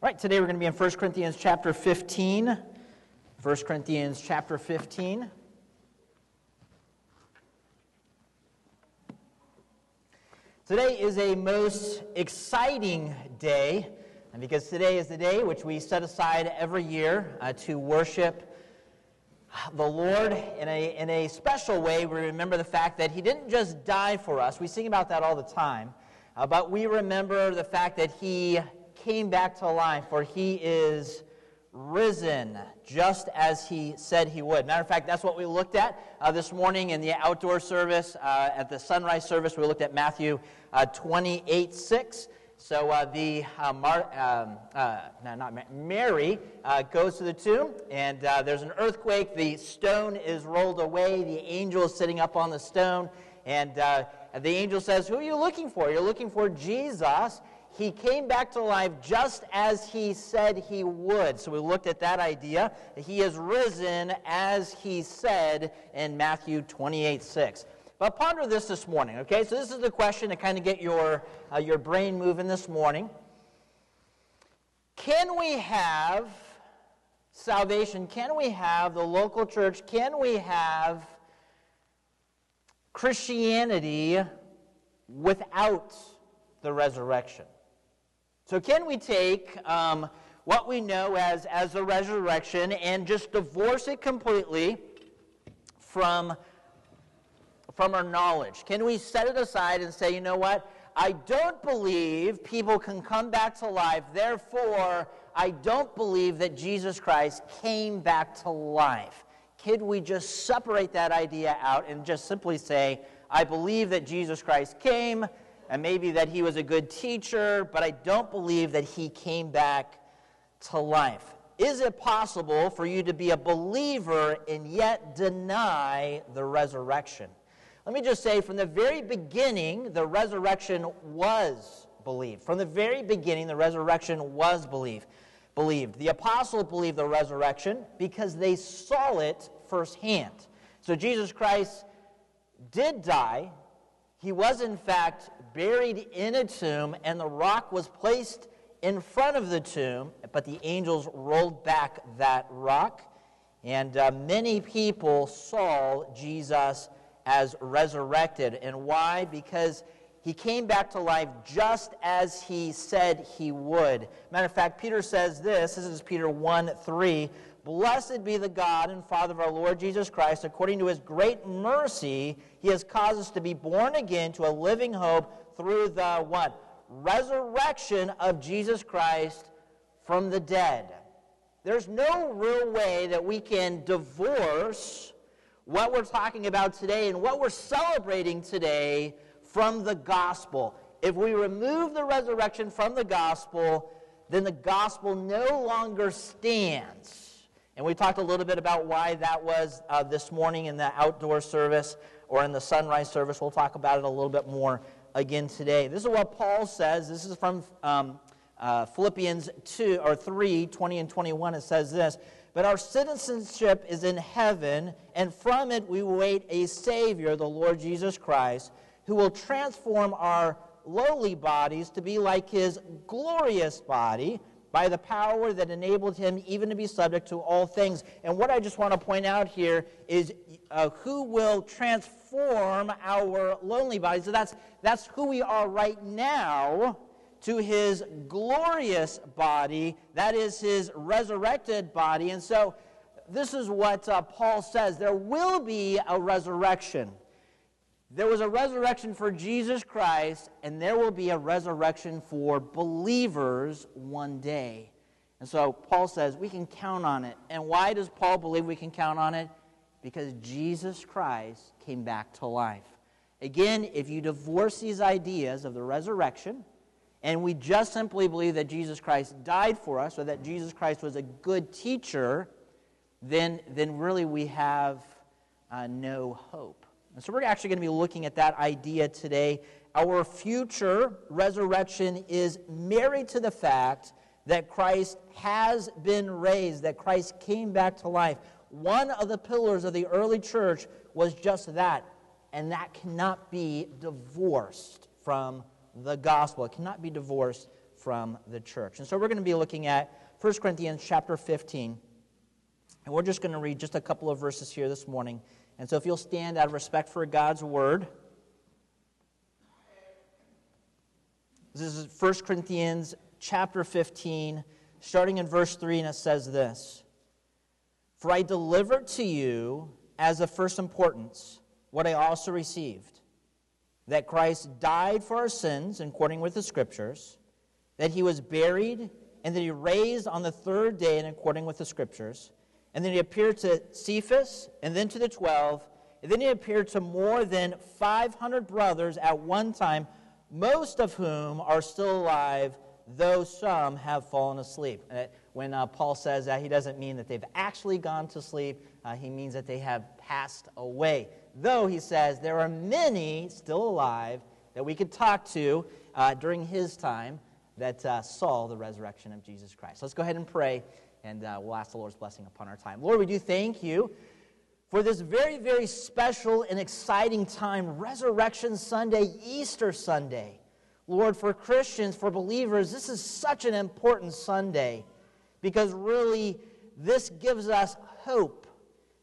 All right, today we're going to be in 1 Corinthians chapter 15. 1 Corinthians chapter 15. Today is a most exciting day, and because today is the day which we set aside every year uh, to worship the Lord in a, in a special way. We remember the fact that He didn't just die for us, we sing about that all the time, uh, but we remember the fact that He came back to life, for he is risen, just as he said he would. Matter of fact, that's what we looked at uh, this morning in the outdoor service. Uh, at the sunrise service, we looked at Matthew uh, 28 6. So uh, the uh, Mar- um, uh, no, not Mary goes to the tomb, and there's an earthquake. The stone is rolled away. The angel is sitting up on the stone, and the angel says, "Who are you looking for? You're looking for Jesus." He came back to life just as he said he would. So we looked at that idea. He is risen as he said in Matthew 28 6. But ponder this this morning, okay? So this is the question to kind of get your, uh, your brain moving this morning. Can we have salvation? Can we have the local church? Can we have Christianity without the resurrection? So, can we take um, what we know as, as the resurrection and just divorce it completely from, from our knowledge? Can we set it aside and say, you know what? I don't believe people can come back to life, therefore, I don't believe that Jesus Christ came back to life. Can we just separate that idea out and just simply say, I believe that Jesus Christ came, and maybe that he was a good teacher, but I don't believe that he came back to life. Is it possible for you to be a believer and yet deny the resurrection? Let me just say from the very beginning, the resurrection was believed. From the very beginning, the resurrection was believed. Believed. The apostles believed the resurrection because they saw it firsthand. So Jesus Christ did die. He was, in fact, buried in a tomb, and the rock was placed in front of the tomb, but the angels rolled back that rock. And uh, many people saw Jesus as resurrected. And why? Because he came back to life just as he said he would. Matter of fact, Peter says this this is Peter 1 3. Blessed be the God and Father of our Lord Jesus Christ. According to his great mercy, he has caused us to be born again to a living hope through the what? Resurrection of Jesus Christ from the dead. There's no real way that we can divorce what we're talking about today and what we're celebrating today from the gospel. If we remove the resurrection from the gospel, then the gospel no longer stands. And we talked a little bit about why that was uh, this morning in the outdoor service or in the sunrise service. We'll talk about it a little bit more again today. This is what Paul says. This is from um, uh, Philippians 2 or 3 20 and 21. It says this But our citizenship is in heaven, and from it we wait a Savior, the Lord Jesus Christ, who will transform our lowly bodies to be like his glorious body by the power that enabled him even to be subject to all things. And what I just want to point out here is uh, who will transform transform our lonely bodies. So that's, that's who we are right now to his glorious body, that is his resurrected body. And so this is what uh, Paul says there will be a resurrection. There was a resurrection for Jesus Christ, and there will be a resurrection for believers one day. And so Paul says we can count on it. And why does Paul believe we can count on it? Because Jesus Christ came back to life. Again, if you divorce these ideas of the resurrection, and we just simply believe that Jesus Christ died for us, or that Jesus Christ was a good teacher, then, then really we have uh, no hope. And so we're actually going to be looking at that idea today. Our future resurrection is married to the fact that Christ has been raised, that Christ came back to life. One of the pillars of the early church was just that. And that cannot be divorced from the gospel. It cannot be divorced from the church. And so we're going to be looking at 1 Corinthians chapter 15. And we're just going to read just a couple of verses here this morning. And so if you'll stand out of respect for God's word. This is 1 Corinthians chapter 15, starting in verse 3, and it says this For I delivered to you as of first importance what I also received that Christ died for our sins, according with the Scriptures, that he was buried, and that he raised on the third day, in according with the Scriptures, and then he appeared to Cephas, and then to the twelve, and then he appeared to more than 500 brothers at one time, most of whom are still alive, though some have fallen asleep. Uh, when uh, Paul says that, he doesn't mean that they've actually gone to sleep, uh, he means that they have passed away though he says there are many still alive that we could talk to uh, during his time that uh, saw the resurrection of Jesus Christ. Let's go ahead and pray, and uh, we'll ask the Lord's blessing upon our time. Lord, we do thank you for this very, very special and exciting time Resurrection Sunday, Easter Sunday. Lord, for Christians, for believers, this is such an important Sunday because really this gives us hope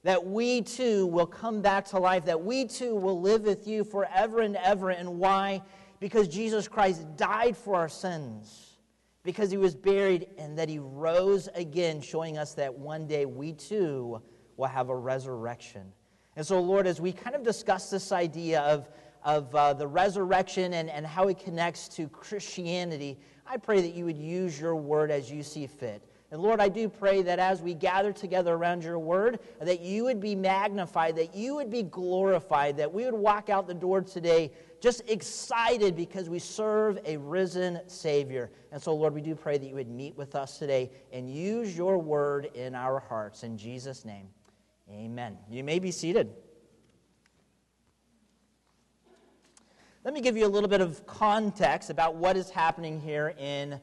that we too will come back to life, that we too will live with you forever and ever. And why? Because Jesus Christ died for our sins, because he was buried, and that he rose again, showing us that one day we too will have a resurrection. And so, Lord, as we kind of discuss this idea of, of uh, the resurrection and, and how it connects to Christianity, I pray that you would use your word as you see fit. And Lord, I do pray that as we gather together around your word, that you would be magnified, that you would be glorified, that we would walk out the door today just excited because we serve a risen Savior. And so, Lord, we do pray that you would meet with us today and use your word in our hearts. In Jesus' name, amen. You may be seated. Let me give you a little bit of context about what is happening here in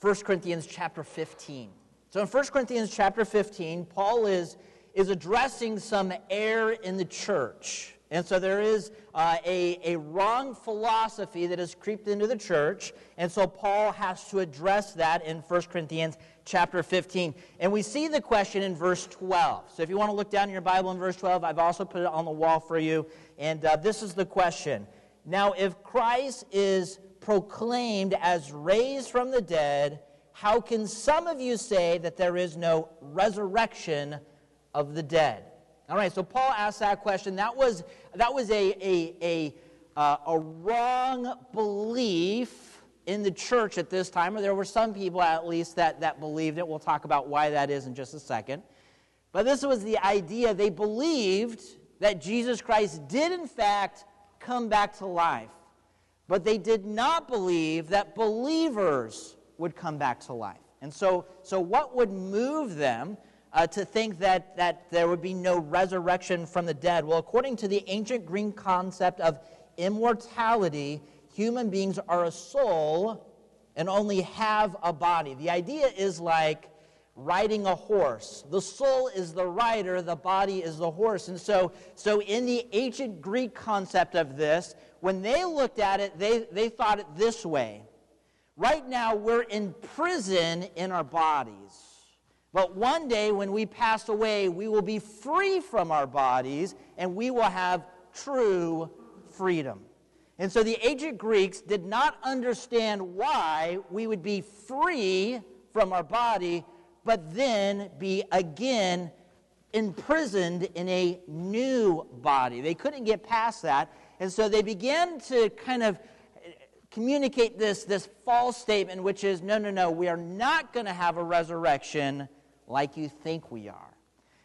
1 Corinthians chapter 15. So in 1 Corinthians chapter 15, Paul is, is addressing some error in the church. And so there is uh, a, a wrong philosophy that has creeped into the church. And so Paul has to address that in 1 Corinthians chapter 15. And we see the question in verse 12. So if you want to look down in your Bible in verse 12, I've also put it on the wall for you. And uh, this is the question. Now, if Christ is proclaimed as raised from the dead, how can some of you say that there is no resurrection of the dead? All right, so Paul asked that question. That was, that was a, a, a, uh, a wrong belief in the church at this time, or there were some people at least that, that believed it. We'll talk about why that is in just a second. But this was the idea. They believed that Jesus Christ did, in fact, come back to life. But they did not believe that believers would come back to life. And so, so what would move them uh, to think that, that there would be no resurrection from the dead? Well, according to the ancient Greek concept of immortality, human beings are a soul and only have a body. The idea is like riding a horse. The soul is the rider, the body is the horse. And so, so in the ancient Greek concept of this, when they looked at it, they, they thought it this way. Right now, we're in prison in our bodies. But one day, when we pass away, we will be free from our bodies and we will have true freedom. And so the ancient Greeks did not understand why we would be free from our body, but then be again imprisoned in a new body. They couldn't get past that. And so they began to kind of uh, communicate this, this false statement, which is no, no, no, we are not going to have a resurrection like you think we are.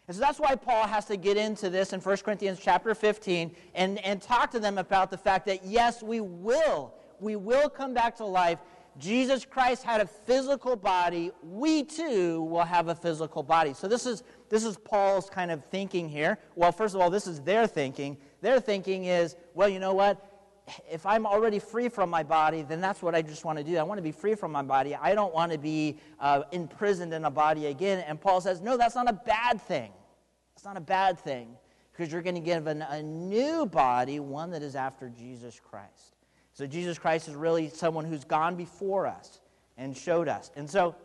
And so that's why Paul has to get into this in 1 Corinthians chapter 15 and, and talk to them about the fact that, yes, we will. We will come back to life. Jesus Christ had a physical body. We too will have a physical body. So this is, this is Paul's kind of thinking here. Well, first of all, this is their thinking. Their thinking is, well, you know what? If I'm already free from my body, then that's what I just want to do. I want to be free from my body. I don't want to be uh, imprisoned in a body again. And Paul says, no, that's not a bad thing. It's not a bad thing because you're going to give an, a new body, one that is after Jesus Christ. So Jesus Christ is really someone who's gone before us. and showed us. And so,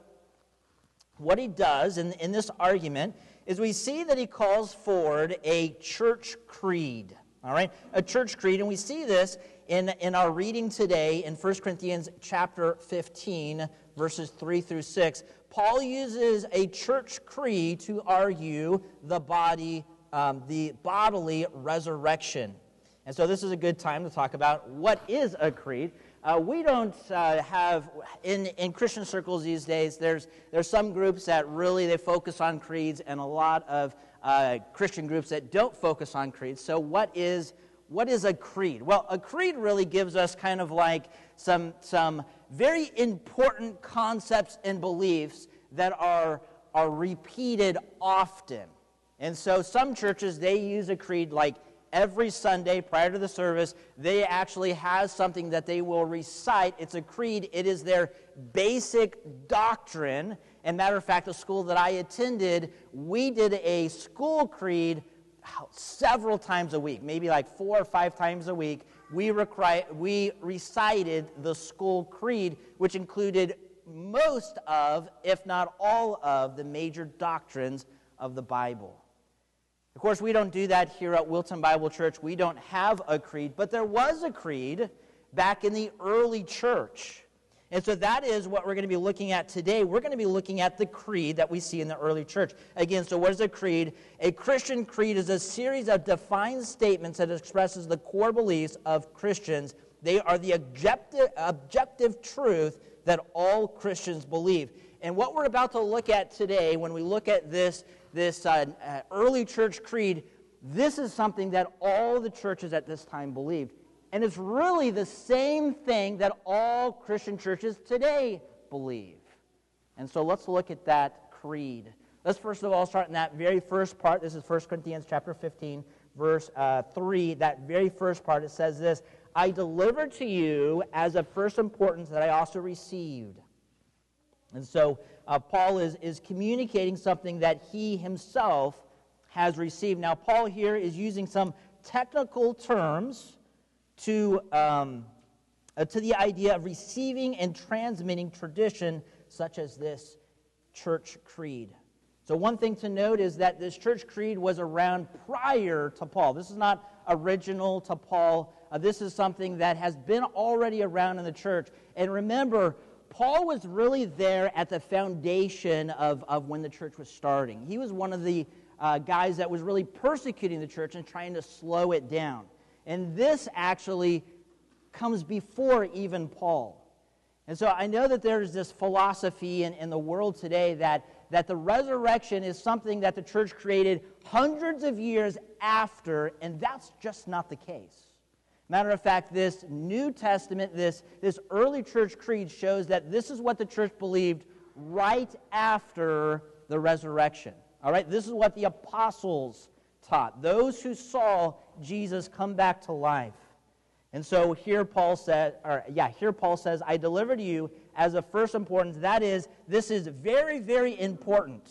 what he does in, in this argument is we see that he calls forward a church creed. All right? A church creed. And we see this in, in our reading today in 1 Corinthians chapter 15, verses 3 through 6. Paul uses a church creed to argue the body, um, the bodily resurrection. And so this is a good time to talk about what is a creed. Uh, we don't uh, have in, in Christian circles these days. There's there's some groups that really they focus on creeds, and a lot of uh, Christian groups that don't focus on creeds. So what is what is a creed? Well, a creed really gives us kind of like some some very important concepts and beliefs that are are repeated often. And so some churches they use a creed like every Sunday prior to the service, they actually have something that they will recite. It's a creed, it is their basic doctrine. And matter of fact, the school that I attended, we did a school creed several times a week, maybe like four or five times a week. We, recri- we recited the school creed, which included most of, if not all of, the major doctrines of the Bible. Of course, we don't do that here at Wilton Bible Church. We don't have a creed, but there was a creed back in the early church. And so that is what we're going to be looking at today. We're going to be looking at the creed that we see in the early church. Again, so what is a creed? A Christian creed is a series of defined statements that expresses the core beliefs of Christians. They are the objective, objective truth that all Christians believe. And what we're about to look at today, when we look at this this uh, early church creed, this is something that all the churches at this time believed. And it's really the same thing that all Christian churches today believe. And so let's look at that creed. Let's first of all start in that very first part. This is 1 Corinthians chapter 15, verse uh, 3. That very first part, it says this I delivered to you as of first importance that I also received. And so uh, Paul is, is communicating something that he himself has received. Now, Paul here is using some technical terms to, um, uh, to the idea of receiving and transmitting tradition, such as this church creed. So, one thing to note is that this church creed was around prior to Paul. This is not original to Paul. Uh, this is something that has been already around in the church. And remember, Paul was really there at the foundation of, of when the church was starting. He was one of the uh, guys that was really persecuting the church and trying to slow it down. And this actually comes before even Paul. And so I know that there's this philosophy in, in the world today that, that the resurrection is something that the church created hundreds of years after, and that's just not the case. Matter of fact, this New Testament, this, this early church creed shows that this is what the church believed right after the resurrection. All right, this is what the apostles taught, those who saw Jesus come back to life. And so here Paul said, or yeah, here Paul says, I deliver to you as of first importance. That is, this is very, very important.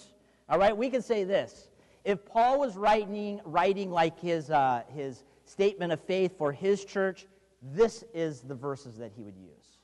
All right, we can say this. If Paul was writing, writing like his, uh, his statement of faith for his church, this is the verses that he would use.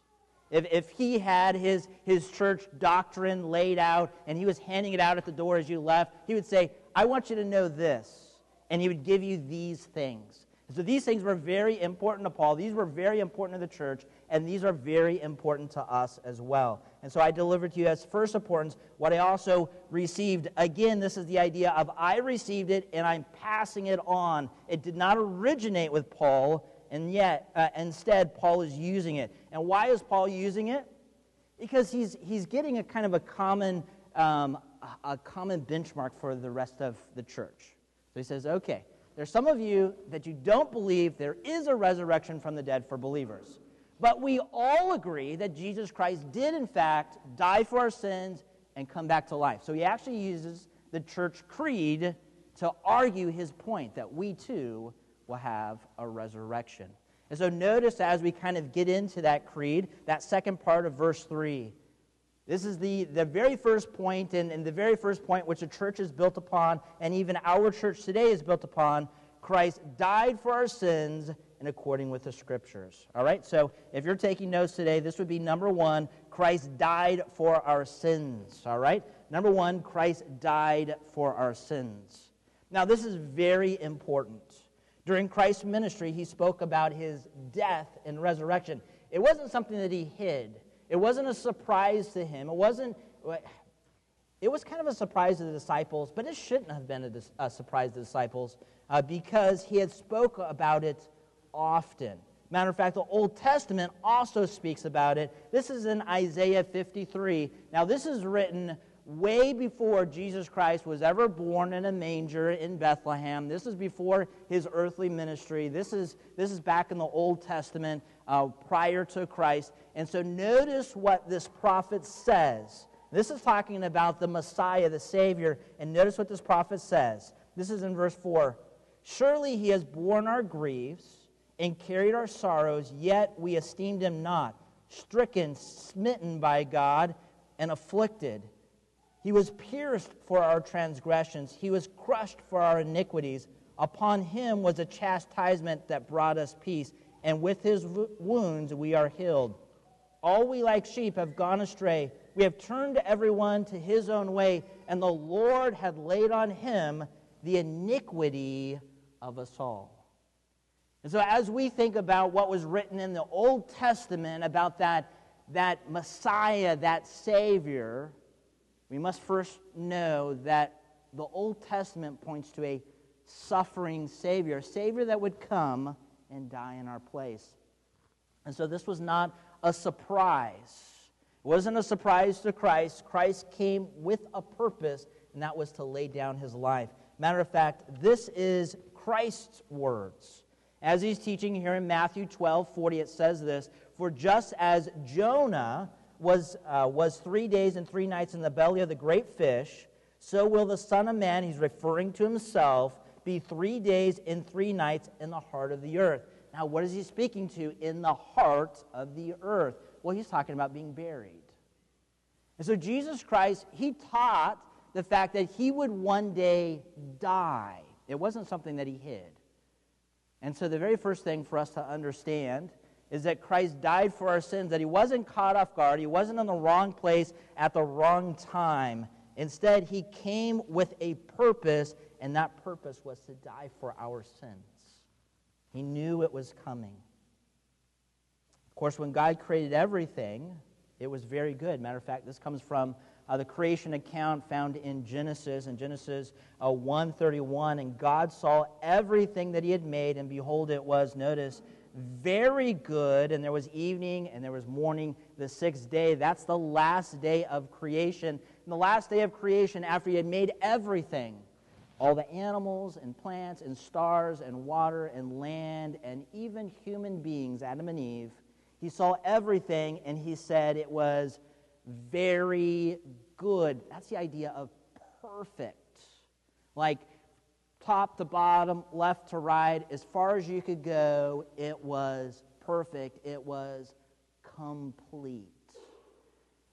If, if he had his, his church doctrine laid out and he was handing it out at the door as you left, he would say, I want you to know this. And he would give you these things. So these things were very important to Paul. These were very important to the church, and these are very important to us as well. And so I delivered to you as first importance what I also received. Again, this is the idea of I received it and I'm passing it on. It did not originate with Paul, and yet uh, instead Paul is using it. And why is Paul using it? Because he's, he's getting a kind of a common, um, a common benchmark for the rest of the church. So he says, okay, there's some of you that you don't believe there is a resurrection from the dead for believers. But we all agree that Jesus Christ did, in fact, die for our sins and come back to life. So he actually uses the church creed to argue his point that we too will have a resurrection. And so notice as we kind of get into that creed, that second part of verse 3. This is the, the very first point, and, and the very first point which the church is built upon, and even our church today is built upon. Christ died for our sins and according with the scriptures. All right, so if you're taking notes today, this would be number one Christ died for our sins. All right? Number one, Christ died for our sins. Now, this is very important. During Christ's ministry, he spoke about his death and resurrection. It wasn't something that he hid, it wasn't a surprise to him. It wasn't. It was kind of a surprise to the disciples, but it shouldn't have been a, a surprise to the disciples uh, because he had spoke about it often. Matter of fact, the Old Testament also speaks about it. This is in Isaiah 53. Now, this is written way before Jesus Christ was ever born in a manger in Bethlehem. This is before his earthly ministry. This is, this is back in the Old Testament uh, prior to Christ. And so notice what this prophet says. This is talking about the Messiah, the Savior. And notice what this prophet says. This is in verse 4 Surely he has borne our griefs and carried our sorrows, yet we esteemed him not, stricken, smitten by God, and afflicted. He was pierced for our transgressions, he was crushed for our iniquities. Upon him was a chastisement that brought us peace, and with his wounds we are healed. All we like sheep have gone astray. We have turned everyone to his own way, and the Lord hath laid on him the iniquity of us all. And so, as we think about what was written in the Old Testament about that, that Messiah, that Savior, we must first know that the Old Testament points to a suffering Savior, a Savior that would come and die in our place. And so, this was not a surprise. It wasn't a surprise to Christ. Christ came with a purpose, and that was to lay down his life. Matter of fact, this is Christ's words. As he's teaching here in Matthew 12 40, it says this For just as Jonah was, uh, was three days and three nights in the belly of the great fish, so will the Son of Man, he's referring to himself, be three days and three nights in the heart of the earth. Now, what is he speaking to in the heart of the earth? Well, he's talking about being buried. And so, Jesus Christ, he taught the fact that he would one day die. It wasn't something that he hid. And so, the very first thing for us to understand is that Christ died for our sins, that he wasn't caught off guard, he wasn't in the wrong place at the wrong time. Instead, he came with a purpose, and that purpose was to die for our sins. He knew it was coming. Of course, when God created everything, it was very good. Matter of fact, this comes from uh, the creation account found in Genesis, in Genesis uh, 131. And God saw everything that he had made, and behold, it was, notice, very good. And there was evening and there was morning the sixth day. That's the last day of creation. And the last day of creation, after he had made everything, all the animals and plants and stars and water and land and even human beings, Adam and Eve, he saw everything and he said it was very good. That's the idea of perfect. Like top to bottom, left to right, as far as you could go, it was perfect. It was complete.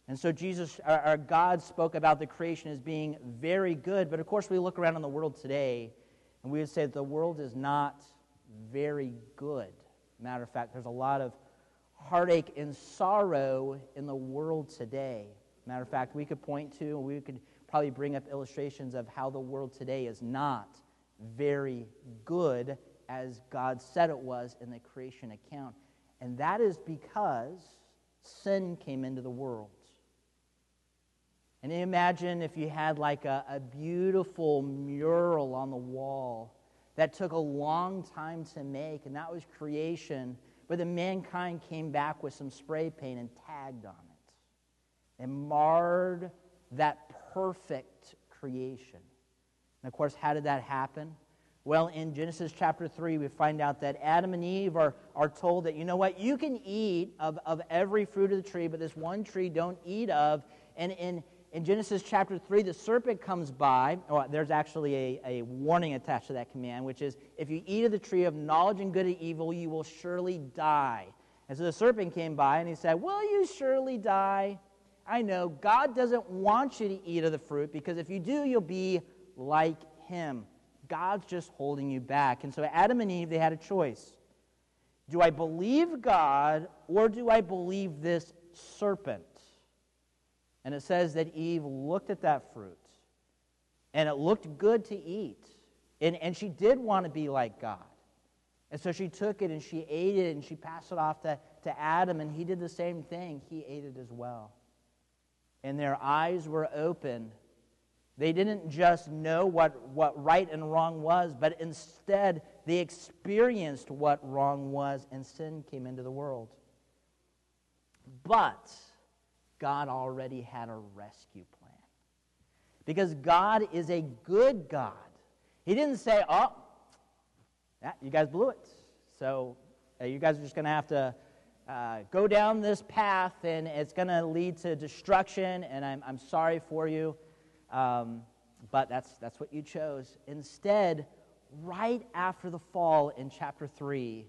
And so Jesus, our, God spoke about the creation as being very good. But of course, we look around in the world today, and we would say that the world is not very good. Matter of fact, there's a lot of heartache and sorrow in the world today. Matter of fact, we could point to, we could probably bring up illustrations of how the world today is not very good as God said it was in the creation account. And that is because sin came into the world. And imagine if you had like a, a beautiful mural on the wall that took a long time to make, and that was creation but then mankind came back with some spray paint and tagged on it and marred that perfect creation. And of course, how did that happen? Well, in Genesis chapter 3, we find out that Adam and Eve are, are told that, you know what, you can eat of, of every fruit of the tree, but this one tree don't eat of. And in in Genesis chapter 3, the serpent comes by. Oh, there's actually a, a warning attached to that command, which is if you eat of the tree of knowledge and good and evil, you will surely die. And so the serpent came by and he said, Will you surely die? I know God doesn't want you to eat of the fruit because if you do, you'll be like him. God's just holding you back. And so Adam and Eve, they had a choice. Do I believe God or do I believe this serpent? And it says that Eve looked at that fruit, and it looked good to eat. And, and she did want to be like God. And so she took it and she ate it and she passed it off to, to Adam, and he did the same thing. He ate it as well. And their eyes were open. They didn't just know what, what right and wrong was, but instead they experienced what wrong was, and sin came into the world. But God already had a rescue plan. Because God is a good God. He didn't say, oh, yeah, you guys blew it. So uh, you guys are just going to have to uh, go down this path, and it's going to lead to destruction, and I'm, I'm sorry for you. Um, but that's, that's what you chose. Instead, right after the fall in chapter 3,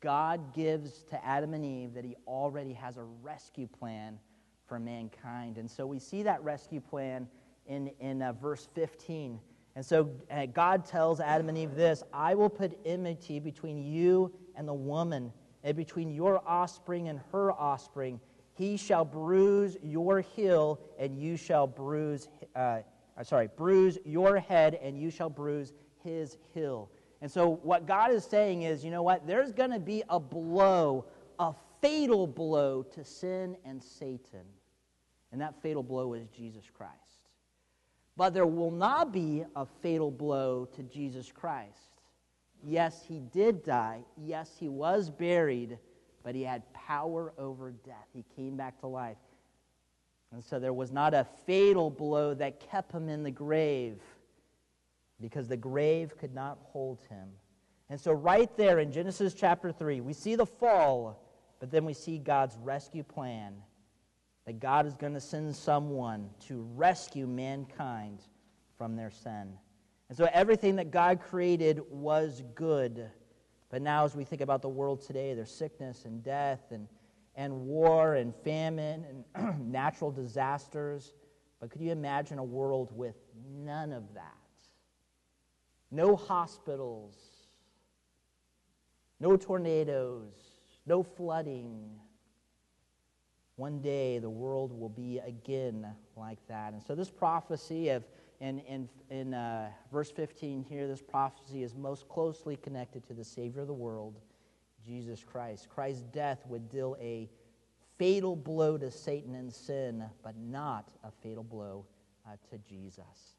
God gives to Adam and Eve that he already has a rescue plan for mankind. And so we see that rescue plan in, in uh, verse 15. And so uh, God tells Adam and Eve this I will put enmity between you and the woman, and between your offspring and her offspring. He shall bruise your heel, and you shall bruise, uh, uh sorry, bruise your head, and you shall bruise his heel. And so, what God is saying is, you know what? There's going to be a blow, a fatal blow to sin and Satan. And that fatal blow is Jesus Christ. But there will not be a fatal blow to Jesus Christ. Yes, he did die. Yes, he was buried, but he had power over death. He came back to life. And so there was not a fatal blow that kept him in the grave because the grave could not hold him. And so, right there in Genesis chapter 3, we see the fall, but then we see God's rescue plan that God is going to send someone to rescue mankind from their sin. And so everything that God created was good. But now, as we think about the world today, there's sickness and death and, and war and famine and natural disasters. But could you imagine a world with none of that? No hospitals, no tornadoes, no flooding, one day the world will be again like that. And so, this prophecy of, in, in, in uh, verse 15 here, this prophecy is most closely connected to the Savior of the world, Jesus Christ. Christ's death would deal a fatal blow to Satan and sin, but not a fatal blow uh, to Jesus.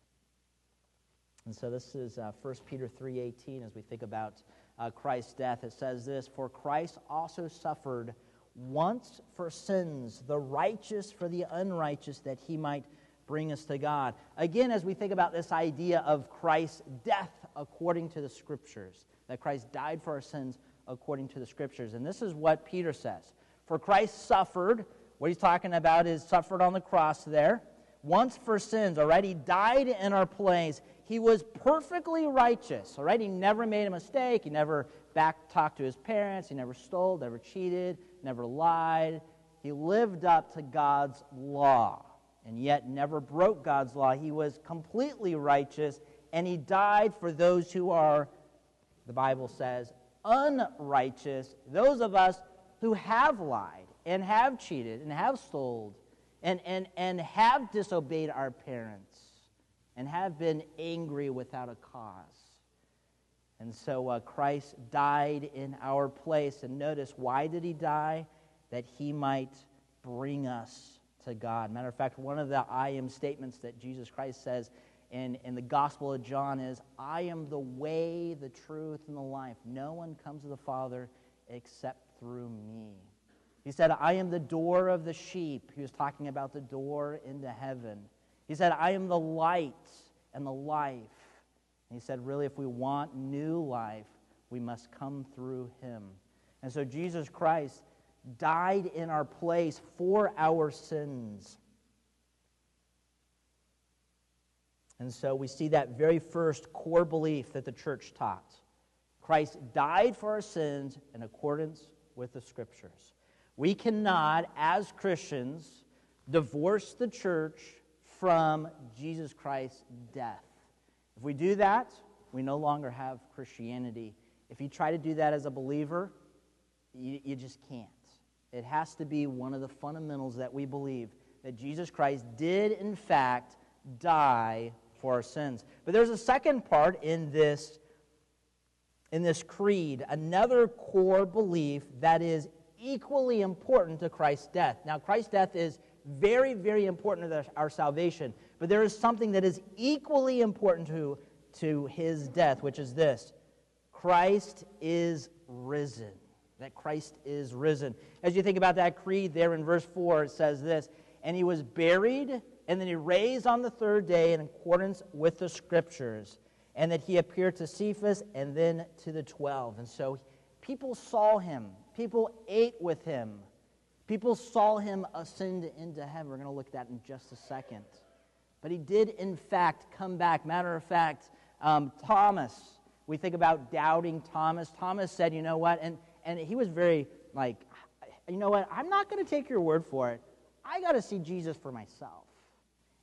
And so this is uh, 1 Peter 3.18 as we think about uh, Christ's death. It says this, For Christ also suffered once for sins, the righteous for the unrighteous, that he might bring us to God. Again, as we think about this idea of Christ's death according to the Scriptures, that Christ died for our sins according to the Scriptures. And this is what Peter says For Christ suffered, what he's talking about is suffered on the cross there, once for sins, already died in our place. He was perfectly righteous, all right? He never made a mistake. He never back talked to his parents. He never stole, never cheated, never lied. He lived up to God's law and yet never broke God's law. He was completely righteous and he died for those who are, the Bible says, unrighteous, those of us who have lied and have cheated and have stole and, and, and have disobeyed our parents and have been angry without a cause. And so uh, Christ died in our place. And notice, why did he die? That he might bring us to God. Matter of fact, one of the I am statements that Jesus Christ says in, in the Gospel of John is I am the way, the truth, and the life. No one comes to the Father except through me. He said, I am the door of the sheep. He was talking about the door into heaven. He said, I am the light and the life. And he said, really, if we want new life, we must come through him. And so Jesus Christ died in our place for our sins. And so we see that very first core belief that the church taught. Christ died for our sins in accordance with the scriptures. We cannot, as Christians, divorce the church from Jesus Christ's death. If we do that, we no longer have Christianity. If you try to do that as a believer, you, you just can't. It has to be one of the fundamentals that we believe that Jesus Christ did, in fact, die for our sins. But there's a second part in this, in this creed, another core belief that is equally important to Christ's death. Now, Christ's death is very, very important to our salvation, but there is something that is equally important to, to his death, which is this Christ is risen. That Christ is risen. As you think about that creed there in verse 4, it says this And he was buried, and then he raised on the third day in accordance with the scriptures, and that he appeared to Cephas and then to the twelve. And so people saw him, people ate with him, people saw him ascend into heaven. We're going to look at that in just a second. But he did, in fact, come back. Matter of fact, um, Thomas, we think about doubting Thomas. Thomas said, You know what? And, and he was very like, You know what? I'm not going to take your word for it. I got to see Jesus for myself.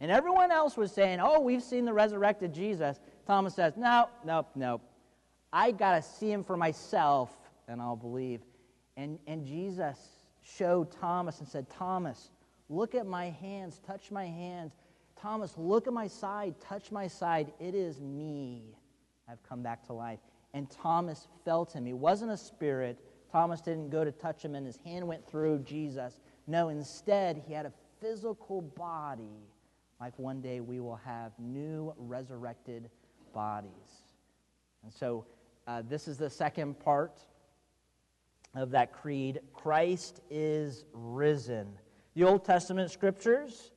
And everyone else was saying, Oh, we've seen the resurrected Jesus. Thomas says, No, no, no. I got to see him for myself and I'll believe. And, and Jesus showed Thomas and said, Thomas, look at my hands, touch my hands. Thomas, look at my side, touch my side. It is me. I've come back to life. And Thomas felt him. He wasn't a spirit. Thomas didn't go to touch him and his hand went through Jesus. No, instead, he had a physical body like one day we will have new resurrected bodies. And so, uh, this is the second part of that creed Christ is risen. The Old Testament scriptures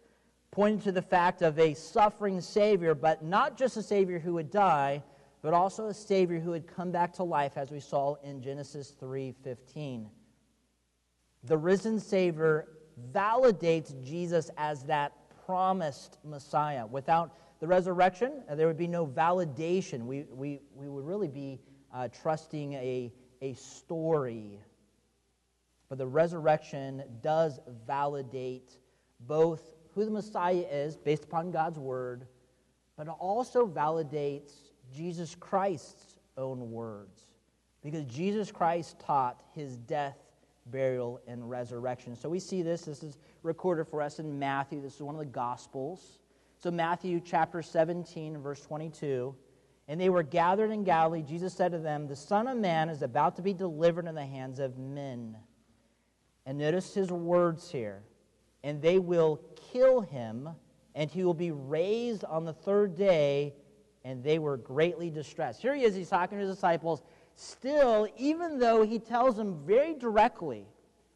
pointed to the fact of a suffering Savior, but not just a Savior who would die, but also a Savior who had come back to life, as we saw in Genesis 3:15. The risen Savior validates Jesus as that promised Messiah. Without the resurrection, uh, there would be no validation. We, we, we would really be uh, trusting a, a story. But the resurrection does validate both who the Messiah is based upon God's word, but it also validates Jesus Christ's own words. Because Jesus Christ taught his death, burial, and resurrection. So we see this. This is recorded for us in Matthew. This is one of the Gospels. So, Matthew chapter 17, verse 22. And they were gathered in Galilee. Jesus said to them, The Son of Man is about to be delivered in the hands of men. And notice his words here. And they will kill him, and he will be raised on the third day. And they were greatly distressed. Here he is, he's talking to his disciples. Still, even though he tells them very directly,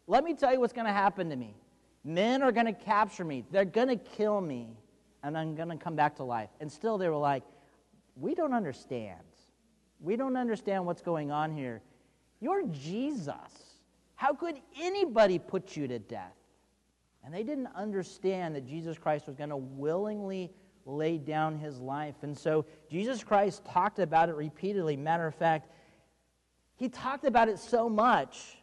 let me tell you what's going to happen to me. Men are going to capture me. They're going to kill me. And I'm going to come back to life. And still, they were like, We don't understand. We don't understand what's going on here. You're Jesus. How could anybody put you to death? And they didn't understand that Jesus Christ was going to willingly lay down his life. And so Jesus Christ talked about it repeatedly. Matter of fact, he talked about it so much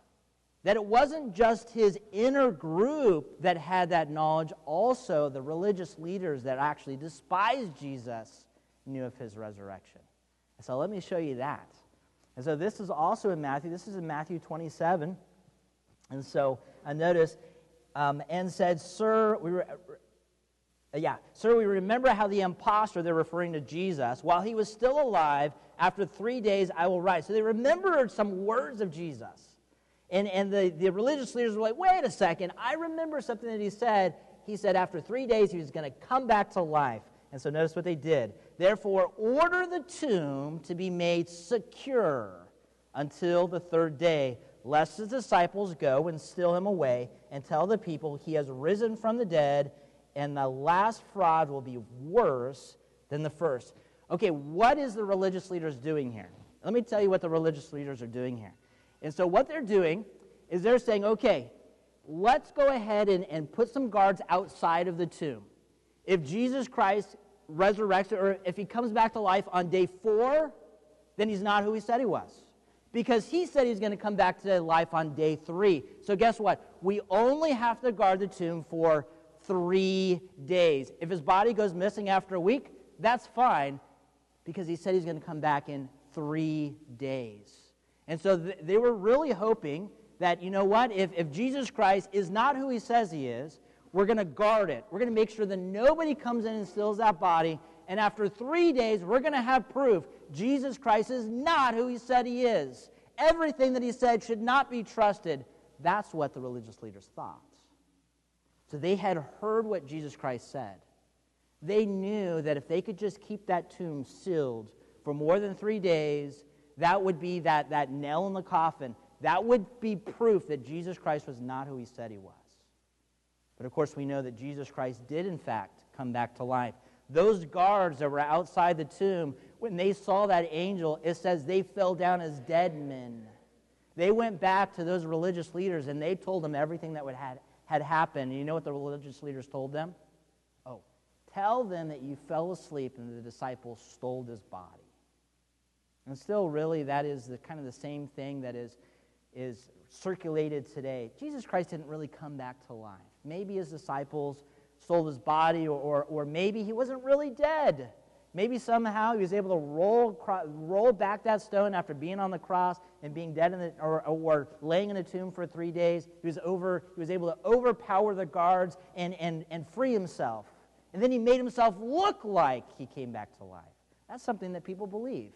that it wasn't just his inner group that had that knowledge, also the religious leaders that actually despised Jesus knew of his resurrection. So let me show you that. And so this is also in Matthew. This is in Matthew 27. And so I notice, um, and said, Sir, we were, Uh, yeah, sir, we remember how the impostor, they're referring to Jesus, while he was still alive, after three days I will rise. So they remembered some words of Jesus. And, and the, the religious leaders were like, wait a second, I remember something that he said. He said after three days he was going to come back to life. And so notice what they did. Therefore, order the tomb to be made secure until the third day, lest his disciples go and steal him away and tell the people he has risen from the dead, and the last fraud will be worse than the first. Okay, what is the religious leaders doing here? Let me tell you what the religious leaders are doing here. And so what they're doing is they're saying, okay, let's go ahead and, and put some guards outside of the tomb. If Jesus Christ resurrects, or if he comes back to life on day four, then he's not who he said he was. Because he said he's going to come back to life on day three. So guess what? We only have to guard the tomb for three days. If his body goes missing after a week, that's fine because he said he's going to come back in three days. And so th- they were really hoping that, you know what, if, if Jesus Christ is not who he says he is, We're going to guard it. We're going to make sure that nobody comes in and steals that body. And after three days, we're going to have proof Jesus Christ is not who he said he is. Everything that he said should not be trusted. That's what the religious leaders thought. So they had heard what Jesus Christ said. They knew that if they could just keep that tomb sealed for more than three days, that would be that, that nail in the coffin. That would be proof that Jesus Christ was not who he said he was. But of course, we know that Jesus Christ did, in fact, come back to life. Those guards that were outside the tomb, when they saw that angel, it says they fell down as dead men. They went back to those religious leaders and they told them everything that would had, had happened. And you know what the religious leaders told them? Oh, tell them that you fell asleep and the disciples stole his body. And still, really, that is the, kind of the same thing that is, is circulated today. Jesus Christ didn't really come back to life. Maybe his disciples stole his body, or, or, or maybe he wasn't really dead. Maybe somehow he was able to roll, roll back that stone after being on the cross and being dead in the, or, or laying in a tomb for three days. He was, over, he was able to overpower the guards and, and, and free himself. And then he made himself look like he came back to life. That's something that people believe.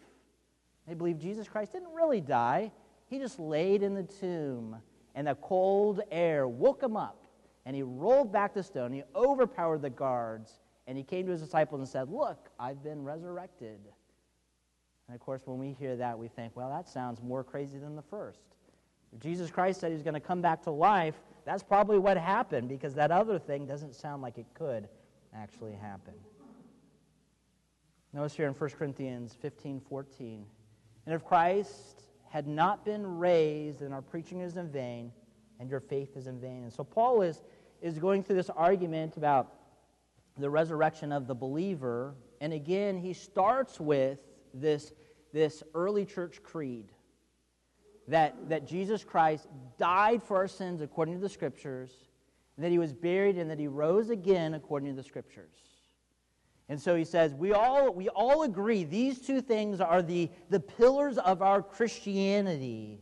They believe Jesus Christ didn't really die, he just laid in the tomb, and the cold air woke him up. And he rolled back the stone. He overpowered the guards and he came to his disciples and said, Look, I've been resurrected. And of course, when we hear that, we think, Well, that sounds more crazy than the first. If Jesus Christ said he's going to come back to life, that's probably what happened because that other thing doesn't sound like it could actually happen. Notice here in 1 Corinthians 15 14. And if Christ had not been raised, then our preaching is in vain and your faith is in vain. And so Paul is, is going through this argument about the resurrection of the believer. And again, he starts with this, this early church creed that, that Jesus Christ died for our sins according to the scriptures, that he was buried, and that he rose again according to the scriptures. And so he says, we all, we all agree these two things are the, the pillars of our Christianity.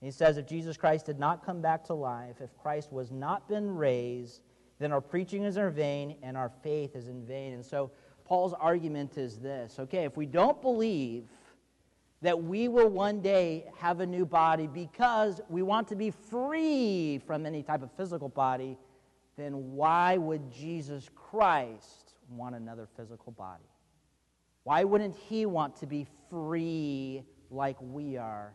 he says, if Jesus Christ did not come back to life, if Christ was not been raised, then our preaching is in vain and our faith is in vain. And so Paul's argument is this okay, if we don't believe that we will one day have a new body because we want to be free from any type of physical body, then why would Jesus Christ want another physical body? Why wouldn't he want to be free like we are?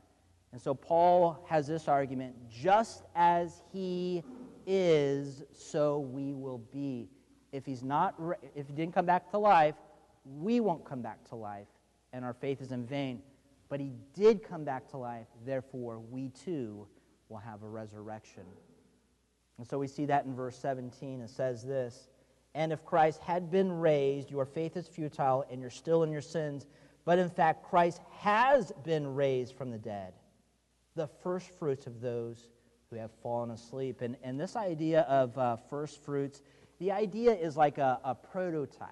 And so Paul has this argument just as he is, so we will be. If he's not, if he didn't come back to life, we won't come back to life, and our faith is in vain. But he did come back to life, therefore we too will have a resurrection. And so we see that in verse 17. It says this And if Christ had been raised, your faith is futile and you're still in your sins. But in fact, Christ has been raised from the dead, the first fruits of those who have fallen asleep. And, and this idea of uh, first fruits, the idea is like a, a prototype.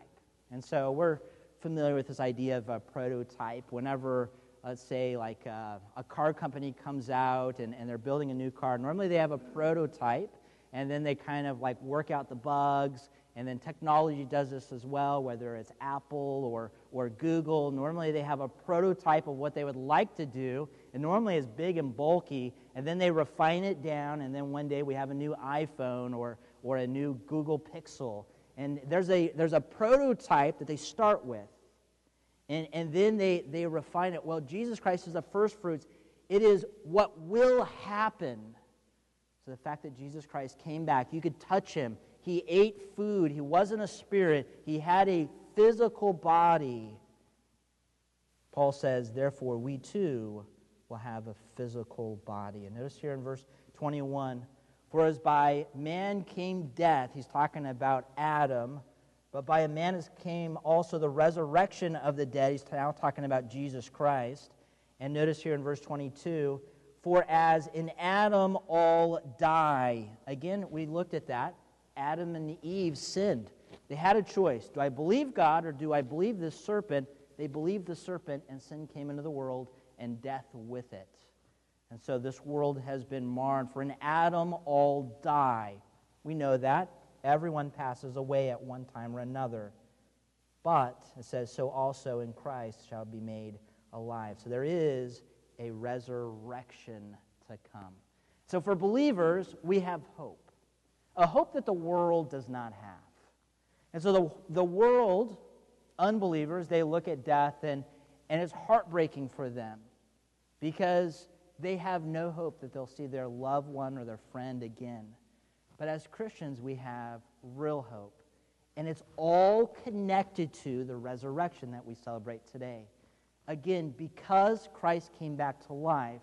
And so we're familiar with this idea of a prototype. Whenever, let's say, like uh, a car company comes out and, and they're building a new car, normally they have a prototype and then they kind of like work out the bugs and then technology does this as well, whether it's Apple or, or Google. Normally they have a prototype of what they would like to do, and normally it's big and bulky, and then they refine it down, and then one day we have a new iPhone or, or a new Google Pixel. And there's a, there's a prototype that they start with. And, and then they, they refine it. Well, Jesus Christ is the first fruits. It is what will happen. So the fact that Jesus Christ came back, you could touch him, he ate food. He wasn't a spirit. He had a physical body. Paul says, therefore, we too will have a physical body. And notice here in verse 21 For as by man came death, he's talking about Adam, but by a man came also the resurrection of the dead. He's now talking about Jesus Christ. And notice here in verse 22 For as in Adam all die. Again, we looked at that. Adam and Eve sinned. They had a choice. Do I believe God or do I believe this serpent? They believed the serpent, and sin came into the world, and death with it. And so this world has been marred. For in Adam all die. We know that. Everyone passes away at one time or another. But, it says, so also in Christ shall be made alive. So there is a resurrection to come. So for believers, we have hope, a hope that the world does not have. And so the, the world, unbelievers, they look at death and, and it's heartbreaking for them because they have no hope that they'll see their loved one or their friend again. But as Christians, we have real hope. And it's all connected to the resurrection that we celebrate today. Again, because Christ came back to life,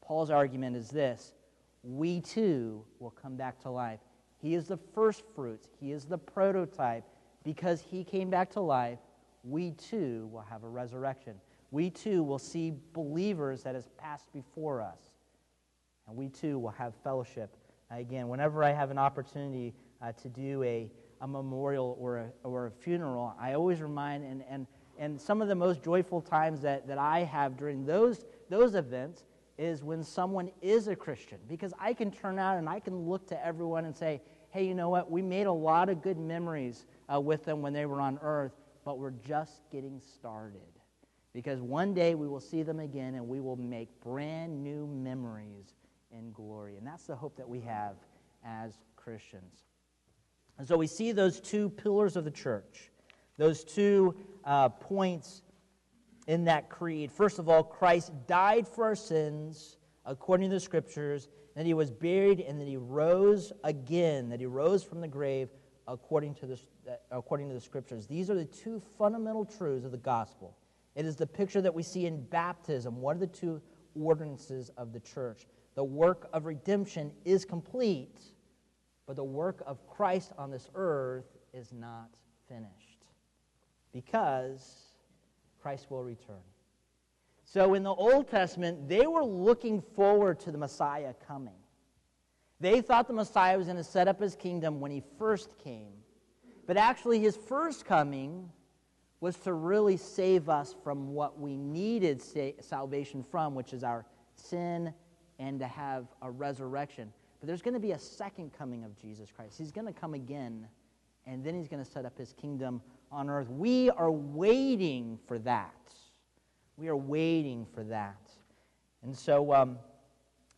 Paul's argument is this we too will come back to life. He is the first fruits, he is the prototype. Because he came back to life, we too will have a resurrection. We too will see believers that has passed before us. And we too will have fellowship. Again, whenever I have an opportunity uh, to do a, a memorial or a, or a funeral, I always remind, and, and, and some of the most joyful times that, that I have during those, those events is when someone is a Christian. Because I can turn out and I can look to everyone and say, hey, you know what? We made a lot of good memories uh, with them when they were on earth, but we're just getting started. Because one day we will see them again and we will make brand new memories in glory. And that's the hope that we have as Christians. And so we see those two pillars of the church, those two uh, points in that creed. First of all, Christ died for our sins according to the scriptures, that he was buried, and that he rose again, that he rose from the grave according to the, according to the scriptures. These are the two fundamental truths of the gospel. It is the picture that we see in baptism. What are the two ordinances of the church? The work of redemption is complete, but the work of Christ on this earth is not finished because Christ will return. So in the Old Testament, they were looking forward to the Messiah coming. They thought the Messiah was going to set up his kingdom when he first came. But actually, his first coming was to really save us from what we needed salvation from, which is our sin and to have a resurrection. But there's going to be a second coming of Jesus Christ. He's going to come again, and then he's going to set up his kingdom on earth. We are waiting for that. We are waiting for that. And so um,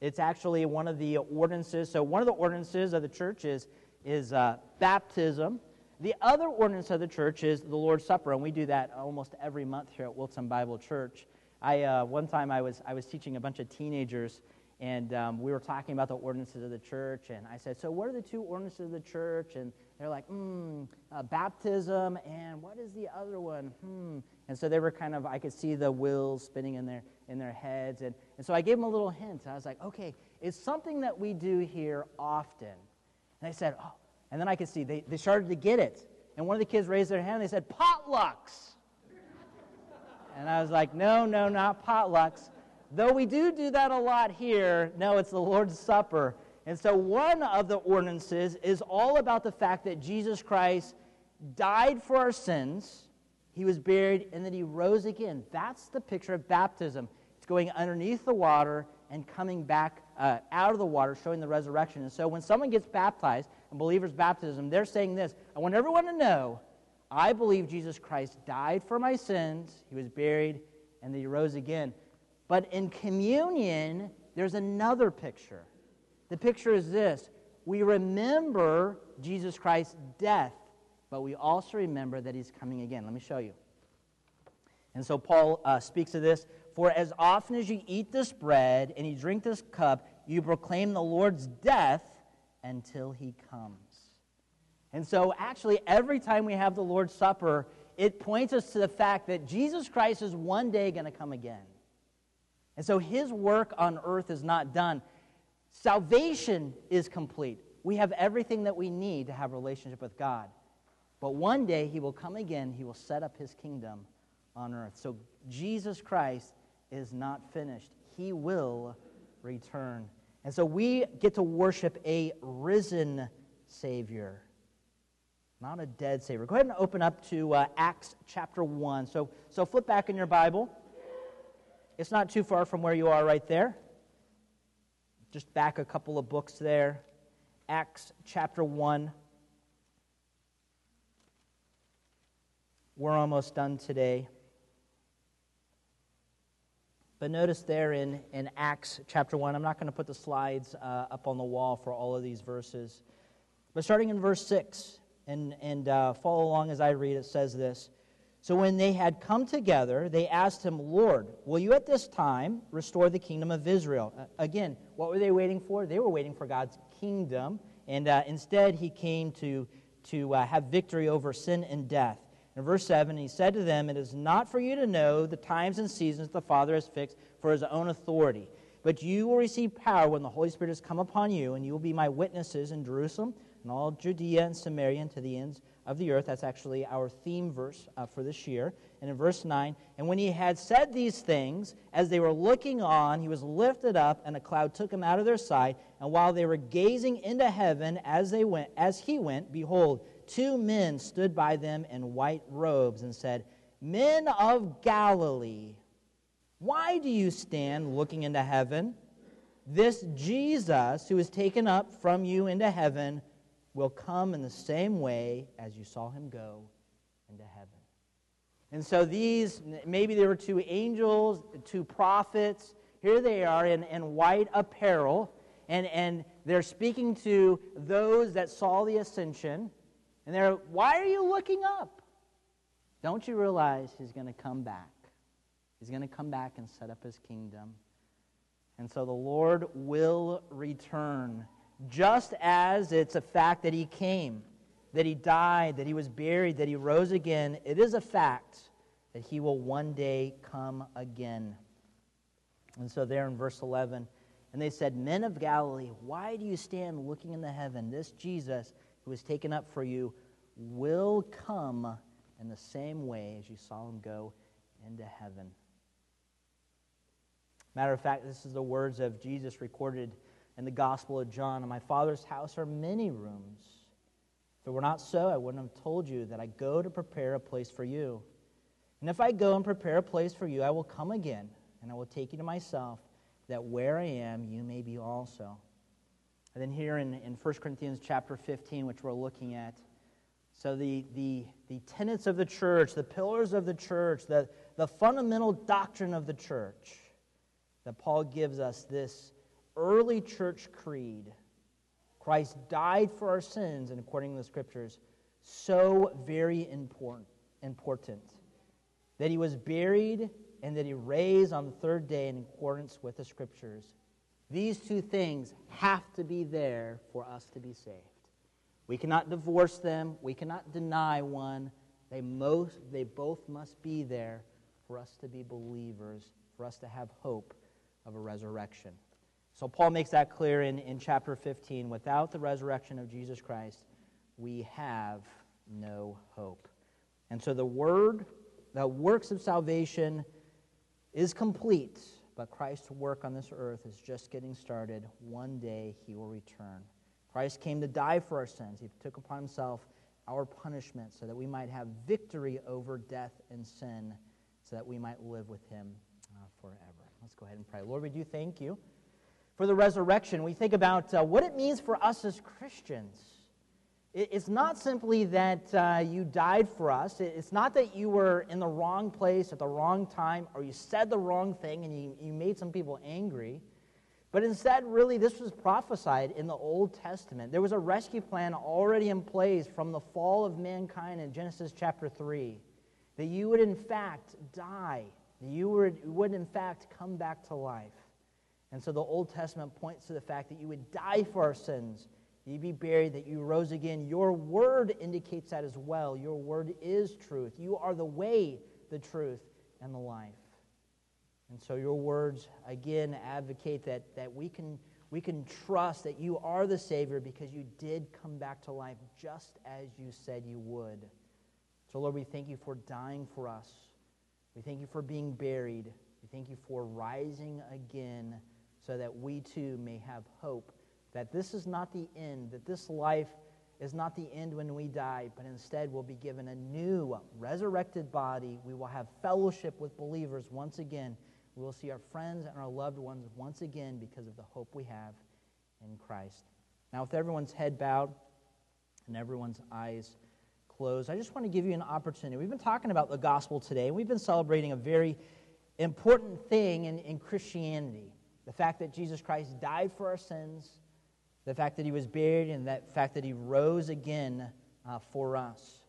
it's actually one of the ordinances. So, one of the ordinances of the church is, is uh, baptism. The other ordinance of the church is the Lord's Supper, and we do that almost every month here at Wilson Bible Church. I, uh, one time I was, I was teaching a bunch of teenagers, and um, we were talking about the ordinances of the church, and I said, So, what are the two ordinances of the church? And they're like, hmm, uh, baptism, and what is the other one? Hmm. And so they were kind of, I could see the wheels spinning in their, in their heads. And, and so I gave them a little hint. I was like, okay, it's something that we do here often. And they said, oh. And then I could see they, they started to get it. And one of the kids raised their hand and they said, potlucks. and I was like, no, no, not potlucks. Though we do do that a lot here, no, it's the Lord's Supper. And so one of the ordinances is all about the fact that Jesus Christ died for our sins, he was buried, and then he rose again. That's the picture of baptism. It's going underneath the water and coming back uh, out of the water, showing the resurrection. And so when someone gets baptized, a believer's baptism, they're saying this I want everyone to know I believe Jesus Christ died for my sins, he was buried, and then he rose again. But in communion, there's another picture. The picture is this we remember Jesus Christ's death, but we also remember that he's coming again. Let me show you. And so Paul uh, speaks of this For as often as you eat this bread and you drink this cup, you proclaim the Lord's death until he comes. And so, actually, every time we have the Lord's Supper, it points us to the fact that Jesus Christ is one day going to come again. And so, his work on earth is not done. Salvation is complete. We have everything that we need to have a relationship with God. But one day he will come again, he will set up his kingdom on earth. So Jesus Christ is not finished. He will return. And so we get to worship a risen Savior, not a dead Savior. Go ahead and open up to uh, Acts chapter 1. So, so flip back in your Bible. It's not too far from where you are right there just back a couple of books there. Acts chapter 1. We're almost done today. But notice there in, in Acts chapter 1, I'm not going to put the slides uh, up on the wall for all of these verses. But starting in verse 6, and, and uh, follow along as I read, it says this So when they had come together, they asked him, Lord, will you at this time restore the kingdom of Israel? Uh, again, what were they waiting for? They were waiting for God's kingdom. And uh, instead, he came to, to uh, have victory over sin and death. In verse 7, he said to them, It is not for you to know the times and seasons the Father has fixed for his own authority, but you will receive power when the Holy Spirit has come upon you, and you will be my witnesses in Jerusalem and all Judea and Samaria and to the ends of the earth. That's actually our theme verse uh, for this year. And in verse 9, and when he had said these things, as they were looking on, he was lifted up, and a cloud took him out of their sight. And while they were gazing into heaven as they went, as he went, behold, two men stood by them in white robes and said, Men of Galilee, why do you stand looking into heaven? This Jesus, who is taken up from you into heaven, will come in the same way as you saw him go into heaven. And so these, maybe there were two angels, two prophets. Here they are in, in white apparel, and, and they're speaking to those that saw the ascension. And they're, why are you looking up? Don't you realize he's going to come back? He's going to come back and set up his kingdom. And so the Lord will return, just as it's a fact that he came, that he died, that he was buried, that he rose again. It is a fact that he will one day come again. And so, there in verse 11, and they said, Men of Galilee, why do you stand looking in the heaven? This Jesus who taken up for you will come in the same way as you saw him go into heaven. Matter of fact, this is the words of Jesus recorded in the Gospel of John. In my Father's house are many rooms. If it were not so, I wouldn't have told you that I go to prepare a place for you. And if I go and prepare a place for you, I will come again, and I will take you to myself, that where I am, you may be also. And then here in, in 1 Corinthians chapter 15, which we're looking at, so the, the, the tenets of the church, the pillars of the church, the, the fundamental doctrine of the church, that Paul gives us this early church creed. Christ died for our sins, and according to the scriptures, so very important, important that he was buried and that he raised on the third day in accordance with the scriptures. These two things have to be there for us to be saved. We cannot divorce them, we cannot deny one. They, most, they both must be there for us to be believers, for us to have hope of a resurrection. So Paul makes that clear in, in chapter 15. Without the resurrection of Jesus Christ, we have no hope. And so the word, the works of salvation is complete but Christ's work on this earth is just getting started. One day he will return. Christ came to die for our sins. He took upon himself our punishment so that we might have victory over death and sin, so that we might live with him uh, forever. Let's go ahead and pray. Lord, we do thank you for the resurrection. We think about uh, what it means for us as Christians. It's not simply that uh, you died for us. It's not that you were in the wrong place at the wrong time or you said the wrong thing and you, you made some people angry. But instead, really, this was prophesied in the Old Testament. There was a rescue plan already in place from the fall of mankind in Genesis chapter 3 that you would, in fact, die, that you would, would in fact, come back to life. And so the Old Testament points to the fact that you would die for our sins you be buried, that you rose again. Your word indicates that as well. Your word is truth. You are the way, the truth, and the life. And so your words, again, advocate that, that we, can, we can trust that you are the Savior because you did come back to life just as you said you would. So, Lord, we thank you for dying for us. We thank you for being buried. We thank you for rising again so that we too may have hope that this is not the end, that this life is not the end when we die, but instead we'll be given a new resurrected body. We will have fellowship with believers once again. We will see our friends and our loved ones once again because of the hope we have in Christ. Now, with everyone's head bowed and everyone's eyes closed, I just want to give you an opportunity. We've been talking about the gospel today, and we've been celebrating a very important thing in, in Christianity the fact that Jesus Christ died for our sins, the fact that he was buried, and the fact that he rose again uh, for us.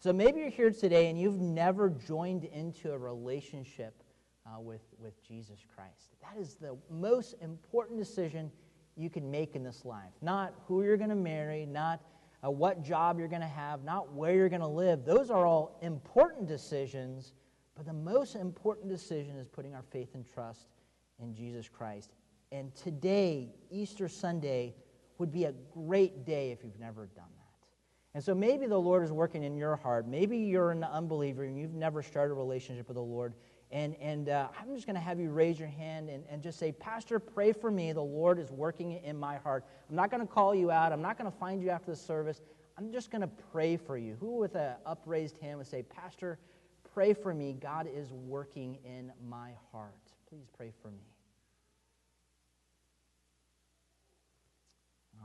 So maybe you're here today and you've never joined into a relationship uh, with, with Jesus Christ. That is the most important decision you can make in this life. Not who you're going to marry, not uh, what job you're going to have, not where you're going to live. Those are all important decisions, but the most important decision is putting our faith and trust in Jesus Christ. And today, Easter Sunday, would be a great day if you've never done that. And so maybe the Lord is working in your heart. Maybe you're an unbeliever and you've never started a relationship with the Lord. And, and uh, I'm just going to have you raise your hand and, and just say, Pastor, pray for me. The Lord is working in my heart. I'm not going to call you out. I'm not going to find you after the service. I'm just going to pray for you. Who with an upraised hand would say, Pastor, pray for me. God is working in my heart. Please pray for me.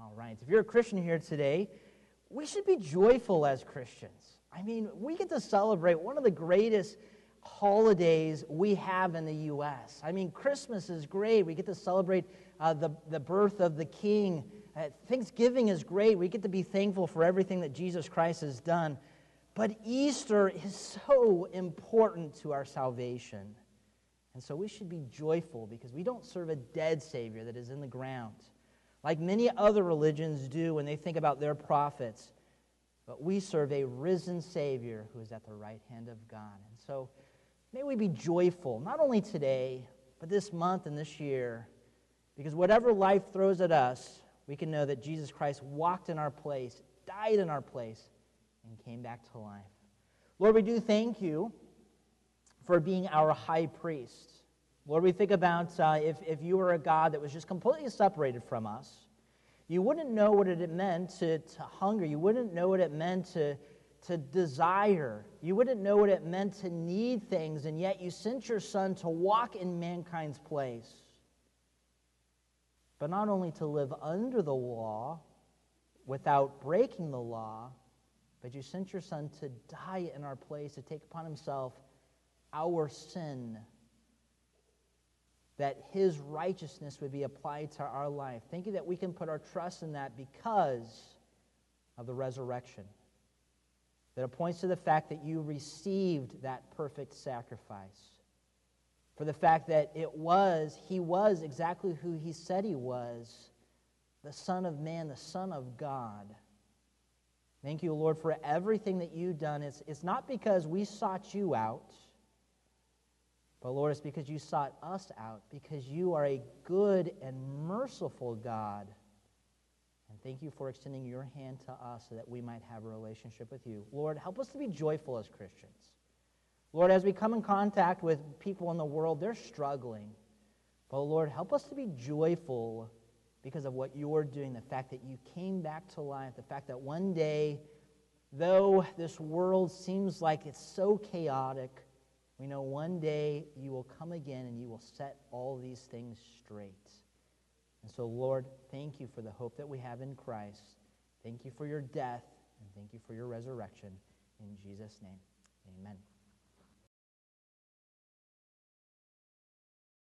All right. If you're a Christian here today, we should be joyful as Christians. I mean, we get to celebrate one of the greatest holidays we have in the U.S. I mean, Christmas is great. We get to celebrate uh, the, the birth of the King. Uh, Thanksgiving is great. We get to be thankful for everything that Jesus Christ has done. But Easter is so important to our salvation. And so we should be joyful because we don't serve a dead Savior that is in the ground, like many other religions do when they think about their prophets. But we serve a risen Savior who is at the right hand of God. And so May we be joyful, not only today, but this month and this year, because whatever life throws at us, we can know that Jesus Christ walked in our place, died in our place, and came back to life. Lord, we do thank you for being our high priest. Lord, we think about uh, if, if you were a God that was just completely separated from us, you wouldn't know what it meant to, to hunger. You wouldn't know what it meant to, to desire. You wouldn't know what it meant to need things, and yet you sent your son to walk in mankind's place. But not only to live under the law without breaking the law, but you sent your son to die in our place, to take upon himself our sin, that his righteousness would be applied to our life. Thank you that we can put our trust in that because of the resurrection that it points to the fact that you received that perfect sacrifice. For the fact that it was, he was exactly who he said he was the Son of Man, the Son of God. Thank you, Lord, for everything that you've done. It's, it's not because we sought you out, but Lord, it's because you sought us out, because you are a good and merciful God. And thank you for extending your hand to us so that we might have a relationship with you. Lord, help us to be joyful as Christians. Lord, as we come in contact with people in the world, they're struggling. But Lord, help us to be joyful because of what you're doing, the fact that you came back to life, the fact that one day, though this world seems like it's so chaotic, we know one day you will come again and you will set all these things straight. And so, Lord, thank you for the hope that we have in Christ. Thank you for your death, and thank you for your resurrection. In Jesus' name, amen.